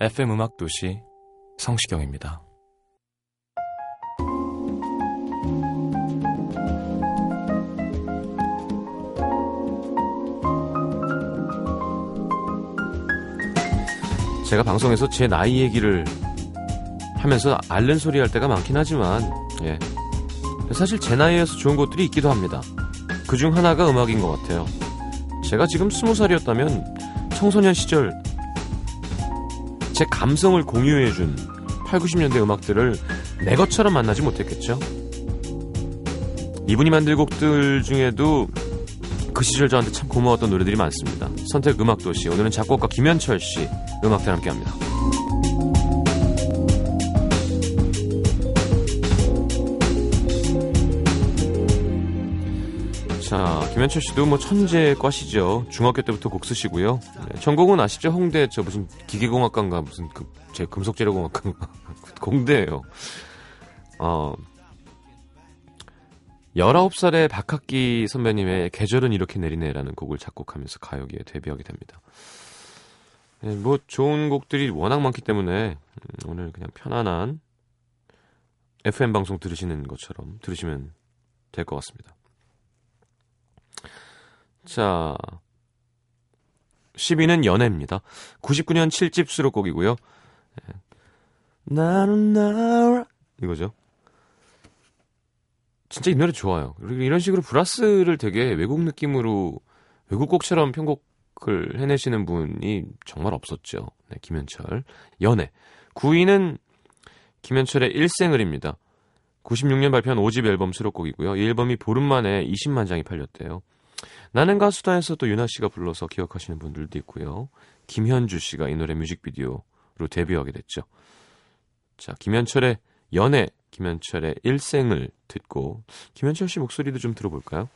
FM 음악 도시 성시경입니다. 제가 방송에서 제 나이 얘기를 하면서 앓는 소리 할 때가 많긴 하지만 예. 사실 제 나이에서 좋은 것들이 있기도 합니다. 그 중 하나가 음악인 것 같아요. 제가 지금 스무 살이었다면 청소년 시절 제 감성을 공유해준 8, 90년대 음악들을 내 것처럼 만나지 못했겠죠. 이분이 만든 곡들 중에도 그 시절 저한테 참 고마웠던 노래들이 많습니다. 선택 음악 도시 오늘은 작곡가 김현철 씨 음악들 함께합니다. 자, 김현철 씨도 뭐 천재 과시죠. 중학교 때부터 곡 쓰시고요. 네, 전공은 아시죠? 홍대 저 무슨 기계공학과인가 무슨 그, 제 금속재료공학과인가 공대예요. 어, 19살의 박학기 선배님의 계절은 이렇게 내리네라는 곡을 작곡하면서 가요계에 데뷔하게 됩니다. 네, 뭐 좋은 곡들이 워낙 많기 때문에 음, 오늘 그냥 편안한 FM 방송 들으시는 것처럼 들으시면 될 것 같습니다. 자, 10위는 연애입니다. 99년 7집 수록곡이고요. 예. 나는 나라 이거죠. 진짜 이 노래 좋아요. 그리고 이런 식으로 브라스를 되게 외국 느낌으로 외국 곡처럼 편곡을 해내시는 분이 정말 없었죠. 네, 김현철. 연애. 9위는 김현철의 일생을입니다. 96년 발표한 5집 앨범 수록곡이고요. 이 앨범이 보름 만에 20만 장이 팔렸대요. 나는 가수다에서 또 윤아 씨가 불러서 기억하시는 분들도 있고요. 김현주 씨가 이 노래 뮤직비디오로 데뷔하게 됐죠. 자, 김현철의 연애, 김현철의 일생을 듣고 김현철 씨 목소리도 좀 들어볼까요?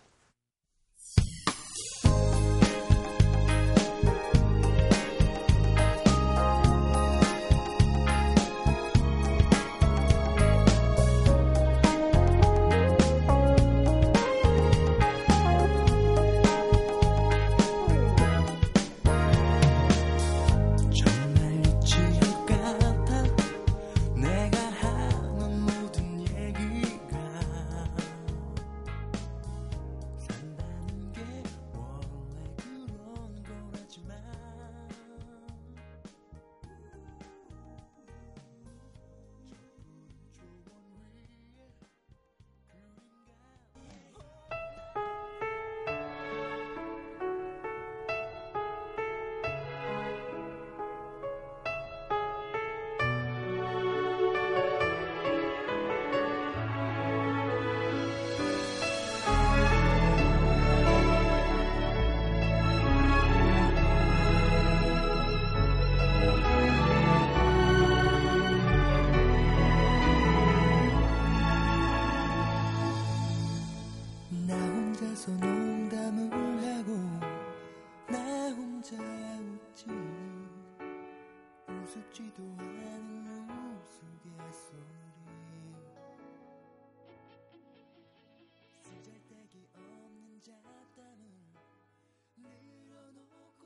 나 혼자서 농담을 하고 나 혼자 웃지 우습지도 않은 우스갯소리 쓰잘데기 없는 잡담을 늘어놓고서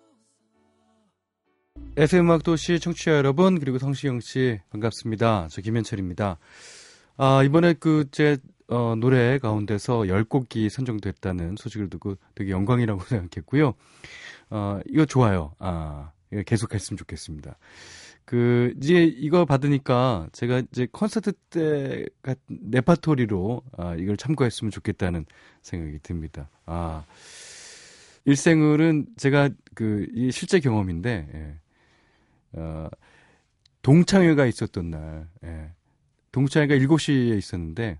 FM 음악 도시 청취자 여러분 그리고 성시경 씨 반갑습니다. 저 김현철입니다. 아, 이번에 그 제 어, 노래 가운데서 10곡이 선정됐다는 소식을 듣고 되게 영광이라고 생각했고요. 어, 이거 좋아요. 아, 계속 했으면 좋겠습니다. 그 이제 이거 받으니까 제가 이제 콘서트 때 같은 레파토리로 아, 이걸 참고했으면 좋겠다는 생각이 듭니다. 아. 일생을은 제가 그, 이 실제 경험인데, 예. 어, 동창회가 있었던 날, 예. 동창회가 7시에 있었는데,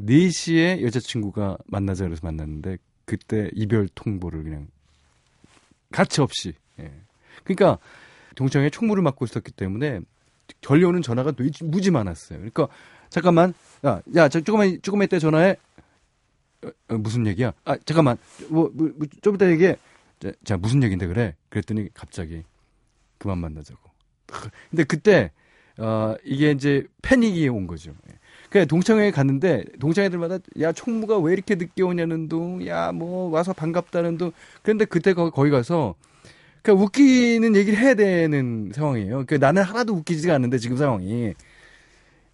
4시에 여자친구가 만나자 그래서 만났는데, 그때 이별 통보를 그냥, 가치 없이, 예. 그러니까, 동창회에 총무를 맡고 있었기 때문에, 걸려오는 전화가 무지 많았어요. 그러니까, 잠깐만, 야, 야, 저, 조금만, 조금만 이따 전화해. 어, 어, 무슨 얘기야? 아, 잠깐만. 뭐, 뭐, 뭐, 좀 이따 얘기해. 자, 자, 무슨 얘기인데 그래? 그랬더니 갑자기 그만 만나자고. 근데 그때 어, 이게 이제 패닉이 온 거죠. 그 동창회에 갔는데 동창회들마다 야 총무가 왜 이렇게 늦게 오냐는 둥, 야 뭐 와서 반갑다는 둥. 그런데 그때 거, 거기 가서 그 웃기는 얘기를 해야 되는 상황이에요. 그 나는 하나도 웃기지가 않는데 지금 상황이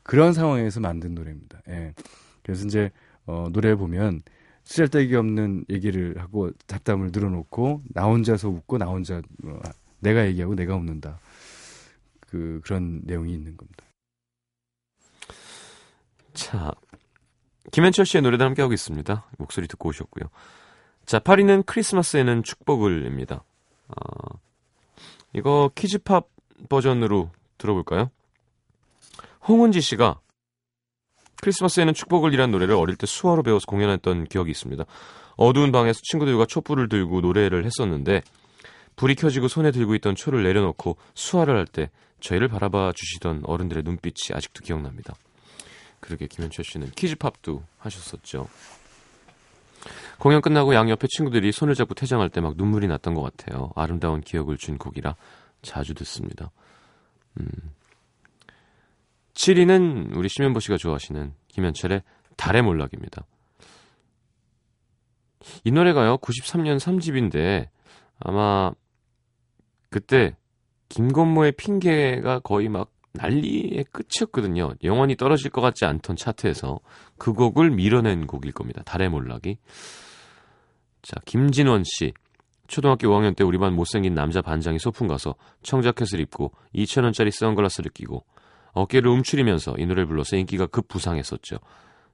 그런 상황에서 만든 노래입니다. 예. 그래서 이제 어, 노래 보면 쓰잘데기 없는 얘기를 하고 잡담을 늘어놓고 나 혼자서 웃고 나 혼자 어, 내가 얘기하고 내가 웃는다. 그 그런 내용이 있는 겁니다. 자, 김현철 씨의 노래도 함께하고 있습니다. 목소리 듣고 오셨고요. 자, 파리는 크리스마스에는 축복을입니다. 어, 이거 키즈팝 버전으로 들어볼까요? 홍은지 씨가 크리스마스에는 축복을 이란 노래를 어릴 때 수화로 배워서 공연했던 기억이 있습니다. 어두운 방에서 친구들과 촛불을 들고 노래를 했었는데 불이 켜지고 손에 들고 있던 초를 내려놓고 수화를 할 때 저희를 바라봐 주시던 어른들의 눈빛이 아직도 기억납니다. 그러게 김현철 씨는 키즈팝도 하셨었죠. 공연 끝나고 양옆에 친구들이 손을 잡고 퇴장할 때 막 눈물이 났던 것 같아요. 아름다운 기억을 준 곡이라 자주 듣습니다. 음. 7위는 우리 심현보 씨가 좋아하시는 김현철의 달의 몰락입니다. 이 노래가요, 93년 3집인데, 아마, 그때, 김건모의 핑계가 거의 막 난리의 끝이었거든요. 영원히 떨어질 것 같지 않던 차트에서 그 곡을 밀어낸 곡일 겁니다. 달의 몰락이. 자, 김진원 씨. 초등학교 5학년 때 우리 반 못생긴 남자 반장이 소풍 가서 청자켓을 입고 2천원짜리 선글라스를 끼고 어깨를 움츠리면서 이 노래를 불러서 인기가 급부상했었죠.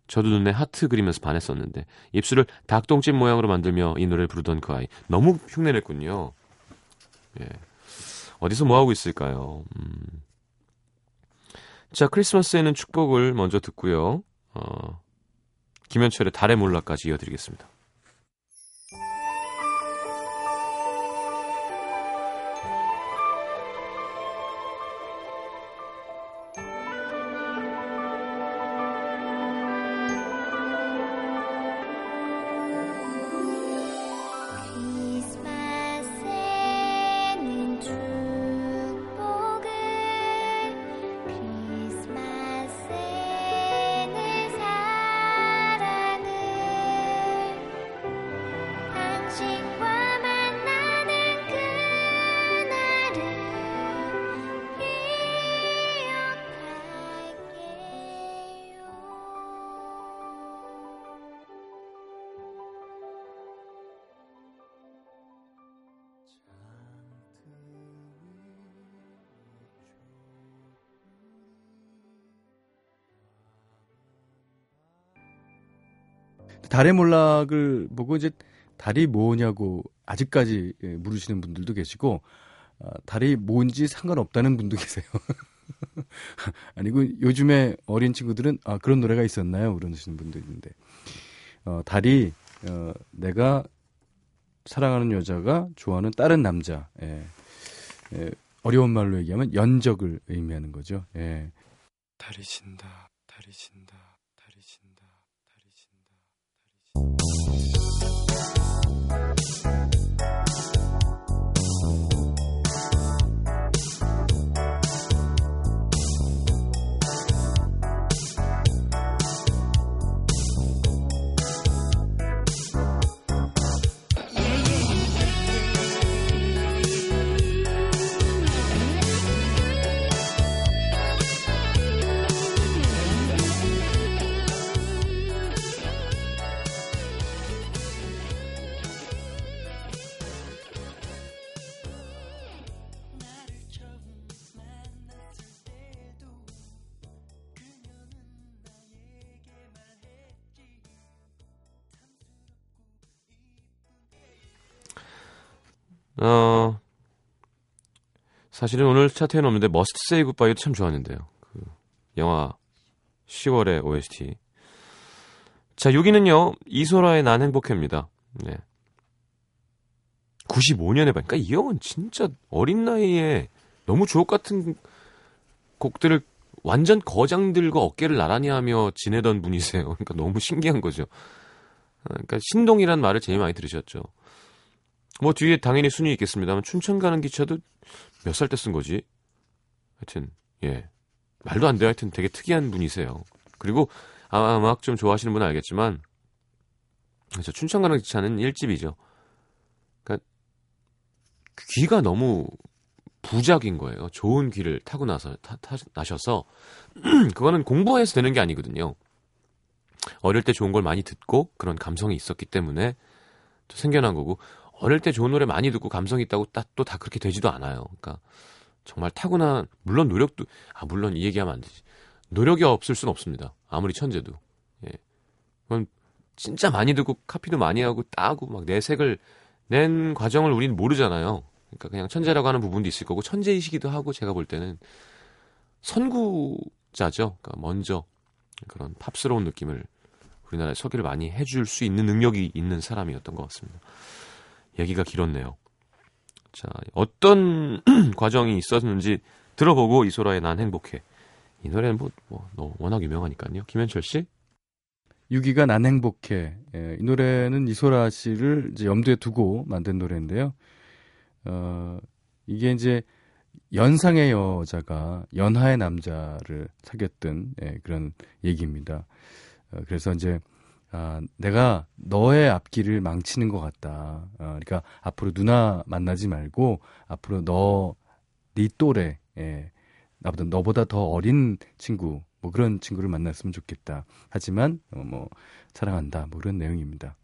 저도 눈에 하트 그리면서 반했었는데 입술을 닭똥집 모양으로 만들며 이 노래를 부르던 그 아이 너무 흉내냈군요. 예. 어디서 뭐 하고 있을까요? 음. 자 크리스마스에는 축복을 먼저 듣고요. 어, 김현철의 달의 몰락까지 이어드리겠습니다. 달의 몰락을 보고 이제 달이 뭐냐고 아직까지 예, 물으시는 분들도 계시고 아, 달이 뭔지 상관없다는 분도 계세요. 아니고 요즘에 어린 친구들은 아 그런 노래가 있었나요? 그러시는 분도 있는데 어, 달이 어, 내가 사랑하는 여자가 좋아하는 다른 남자 예. 예, 어려운 말로 얘기하면 연적을 의미하는 거죠. 예. 달이 진다, 달이 진다, 어, 사실은 오늘 차트에는 없는데 머스트 세이 굿바이도 참 좋았는데요. 그 영화 10월의 OST. 자, 6위는요. 이소라의 난 행복해입니다. 네. 95년에 그러니까 이 형은 진짜 어린 나이에 너무 주옥 같은 곡들을 완전 거장들과 어깨를 나란히 하며 지내던 분이세요. 그러니까 너무 신기한 거죠. 그러니까 신동이란 말을 제일 많이 들으셨죠. 뭐 뒤에 당연히 순위 있겠습니다만 춘천 가는 기차도 몇 살 때 쓴 거지? 하여튼 예 말도 안 돼요. 하여튼 되게 특이한 분이세요. 그리고 아마 음악 좀 좋아하시는 분은 알겠지만 그렇죠. 춘천 가는 기차는 1집이죠. 그러니까 귀가 너무 부작인 거예요. 좋은 귀를 타고 나서 타, 타, 나셔서 그거는 공부해서 되는 게 아니거든요. 어릴 때 좋은 걸 많이 듣고 그런 감성이 있었기 때문에 또 생겨난 거고 어릴 때 좋은 노래 많이 듣고 감성이 있다고 또 다 그렇게 되지도 않아요. 그러니까 정말 타고난 물론 노력도 아 물론 이 얘기하면 안 되지. 노력이 없을 순 없습니다. 아무리 천재도. 예. 그건 진짜 많이 듣고 카피도 많이 하고 따고 막 내색을 낸 과정을 우리는 모르잖아요. 그러니까 그냥 천재라고 하는 부분도 있을 거고 천재이시기도 하고 제가 볼 때는 선구자죠. 그러니까 먼저 그런 팝스러운 느낌을 우리나라에 소개를 많이 해줄 수 있는 능력이 있는 사람이었던 것 같습니다. 얘기가 길었네요. 자, 어떤 과정이 있었는지 들어보고 이소라의 난 행복해. 이 노래는 뭐, 뭐, 너 워낙 유명하니까요. 김현철 씨? 6위가 난 행복해. 예, 이 노래는 이소라 씨를 이제 염두에 두고 만든 노래인데요. 어, 이게 이제 연상의 여자가 연하의 남자를 사귀었던 예, 그런 얘기입니다. 어, 그래서 이제 아, 내가 너의 앞길을 망치는 것 같다. 어, 그러니까 앞으로 누나 만나지 말고 앞으로 너, 네 또래, 예, 나보다 너보다 더 어린 친구, 뭐 그런 친구를 만났으면 좋겠다. 하지만 어, 뭐 사랑한다, 뭐 그런 내용입니다.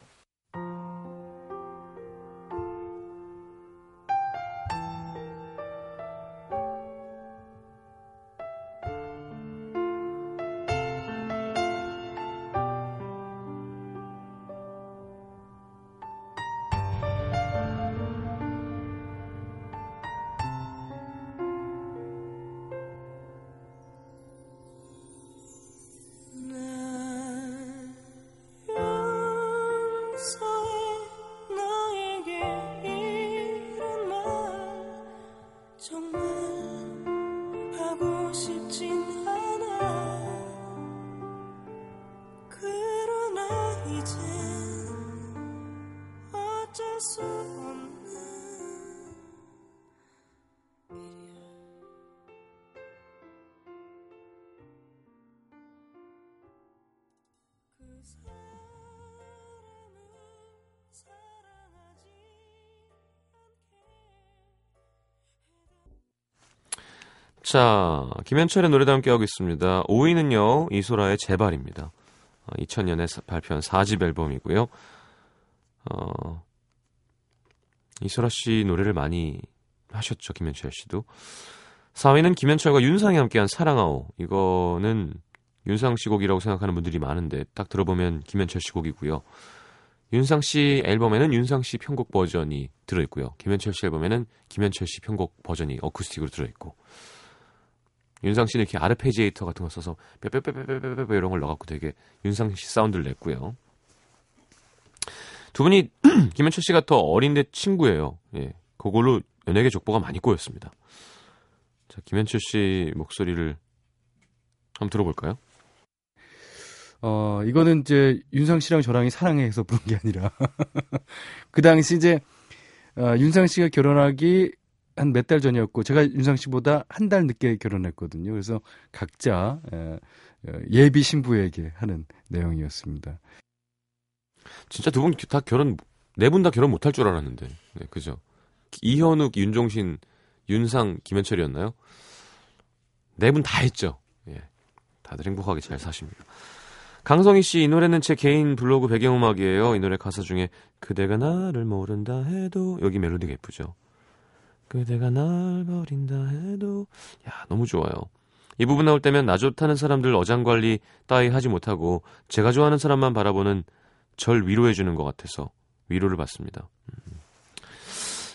자, 김현철의 노래도 함께 하고 있습니다. 5위는요, 이소라의 제발입니다. 2000년에 발표한 4집 앨범이고요. 어, 이소라 씨 노래를 많이 하셨죠, 김현철 씨도. 4위는 김현철과 윤상이 함께한 사랑아오. 이거는 윤상 씨 곡이라고 생각하는 분들이 많은데, 딱 들어보면 김현철 씨 곡이고요. 윤상 씨 앨범에는 윤상 씨 편곡 버전이 들어있고요. 김현철 씨 앨범에는 김현철 씨 편곡 버전이 어쿠스틱으로 들어있고. 윤상 씨는 이렇게 아르페지에이터 같은 거 써서 뼈뼈뼈뼈뼈뼈 이런 걸 넣어갖고 되게 윤상 씨 사운드를 냈고요. 두 분이 김현철 씨가 더 어린데 친구예요. 예, 그걸로 연예계 족보가 많이 꼬였습니다. 자, 김현철 씨 목소리를 한번 들어볼까요? 어, 이거는 이제 윤상 씨랑 저랑이 사랑해서 부른 게 아니라 그 당시 이제 어, 윤상 씨가 결혼하기 한 몇 달 전이었고 제가 윤상 씨보다 한 달 늦게 결혼했거든요. 그래서 각자 에, 어, 예비 신부에게 하는 내용이었습니다. 진짜 두 분 다 결혼 네 분 다 결혼 못할 줄 알았는데, 네, 그죠? 이현욱, 윤종신, 윤상, 김현철이었나요? 네 분 다 했죠. 예, 다들 행복하게 잘 사십니다. 강성희 씨 이 노래는 제 개인 블로그 배경음악이에요. 이 노래 가사 중에 그대가 나를 모른다 해도 여기 멜로디가 예쁘죠. 그대가 날 버린다 해도 야 너무 좋아요. 이 부분 나올 때면 나 좋다는 사람들 어장 관리 따위 하지 못하고 제가 좋아하는 사람만 바라보는 절 위로해 주는 것 같아서 위로를 받습니다. 음.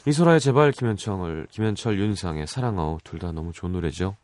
이소라의 제발 김현철을 김현철 윤상의 사랑아오 둘 다 너무 좋은 노래죠.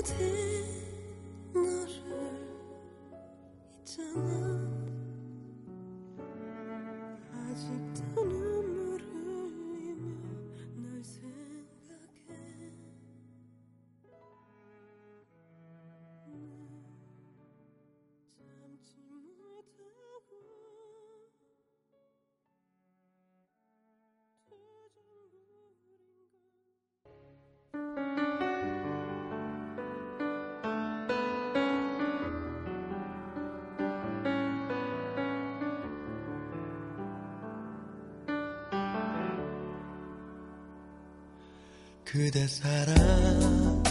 아. 아직 그대 사랑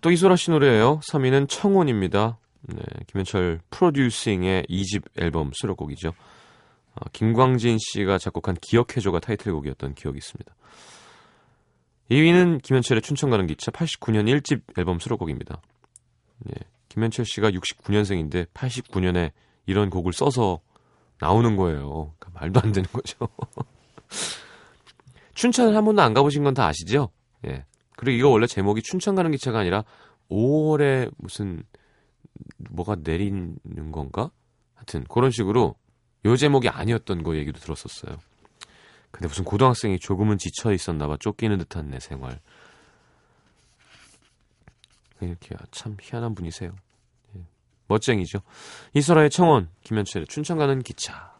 또 이소라 씨 노래예요. 3위는 청혼입니다. 네, 김현철 프로듀싱의 2집 앨범 수록곡이죠. 어, 김광진 씨가 작곡한 기억해줘가 타이틀곡이었던 기억이 있습니다. 2위는 김현철의 춘천 가는 기차 89년 1집 앨범 수록곡입니다. 네, 김현철 씨가 69년생인데 89년에 이런 곡을 써서 나오는 거예요. 그러니까 말도 안 되는 거죠. 춘천을 한 번도 안 가보신 건 다 아시죠? 예. 그리고 이거 원래 제목이 춘천 가는 기차가 아니라 5월에 무슨 뭐가 내리는 건가? 하여튼 그런 식으로 요 제목이 아니었던 거 얘기도 들었었어요. 근데 무슨 고등학생이 조금은 지쳐 있었나 봐. 쫓기는 듯한 내 생활. 이렇게 참 희한한 분이세요. 예. 멋쟁이죠. 이소라의 청원, 김현철의 춘천 가는 기차.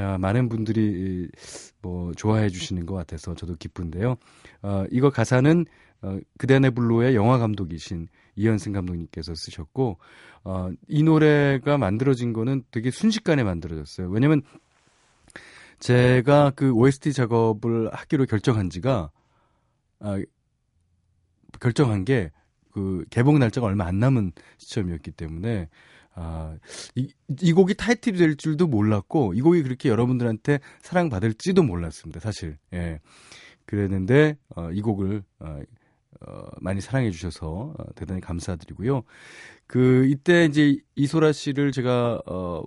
많은 분들이 뭐 좋아해 주시는 것 같아서 저도 기쁜데요. 어, 이거 가사는 어, 그대네 블루의 영화 감독이신 이현승 감독님께서 쓰셨고 어, 이 노래가 만들어진 거는 되게 순식간에 만들어졌어요. 왜냐면 제가 그 OST 작업을 하기로 결정한 지가 아, 결정한 게 그 개봉 날짜가 얼마 안 남은 시점이었기 때문에 아, 이, 이 곡이 타이틀이 될 줄도 몰랐고 이 곡이 그렇게 여러분들한테 사랑받을지도 몰랐습니다. 사실. 예. 그랬는데 어, 이 곡을 어, 어, 많이 사랑해 주셔서 어, 대단히 감사드리고요. 그 이때 이제 이소라 씨를 제가 어,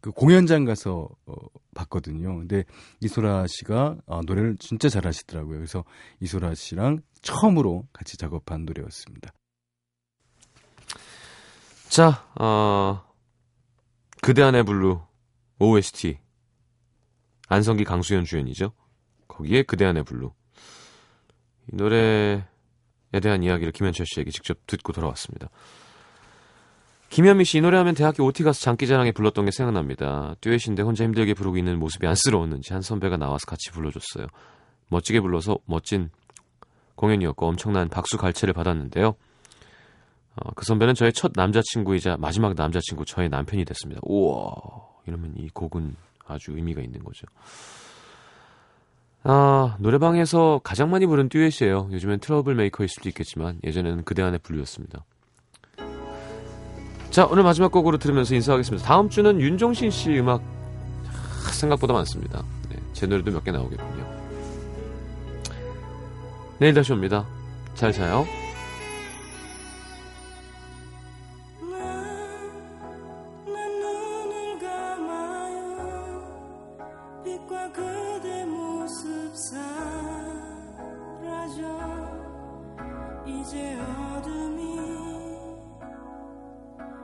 그 공연장 가서 어, 봤거든요. 근데 이소라 씨가 어, 노래를 진짜 잘하시더라고요. 그래서 이소라 씨랑 처음으로 같이 작업한 노래였습니다. 자, 어, 그대 안의 블루 OST 안성기 강수연 주연이죠. 거기에 그대 안의 블루 이 노래에 대한 이야기를 김현철 씨에게 직접 듣고 돌아왔습니다. 김현미 씨 이 노래하면 대학교 OT 가서 장기자랑에 불렀던 게 생각납니다. 듀엣인데 혼자 힘들게 부르고 있는 모습이 안쓰러웠는지 한 선배가 나와서 같이 불러줬어요. 멋지게 불러서 멋진 공연이었고 엄청난 박수 갈채를 받았는데요. 어, 그 선배는 저의 첫 남자친구이자 마지막 남자친구 저의 남편이 됐습니다. 우와 이러면 이 곡은 아주 의미가 있는 거죠. 아 노래방에서 가장 많이 부른 듀엣이에요. 요즘엔 트러블 메이커일 수도 있겠지만 예전에는 그대 안의 블루였습니다. 자 오늘 마지막 곡으로 들으면서 인사하겠습니다. 다음 주는 윤종신 씨 음악 하, 생각보다 많습니다. 네, 제 노래도 몇 개 나오겠군요. 내일 다시 옵니다. 잘 자요.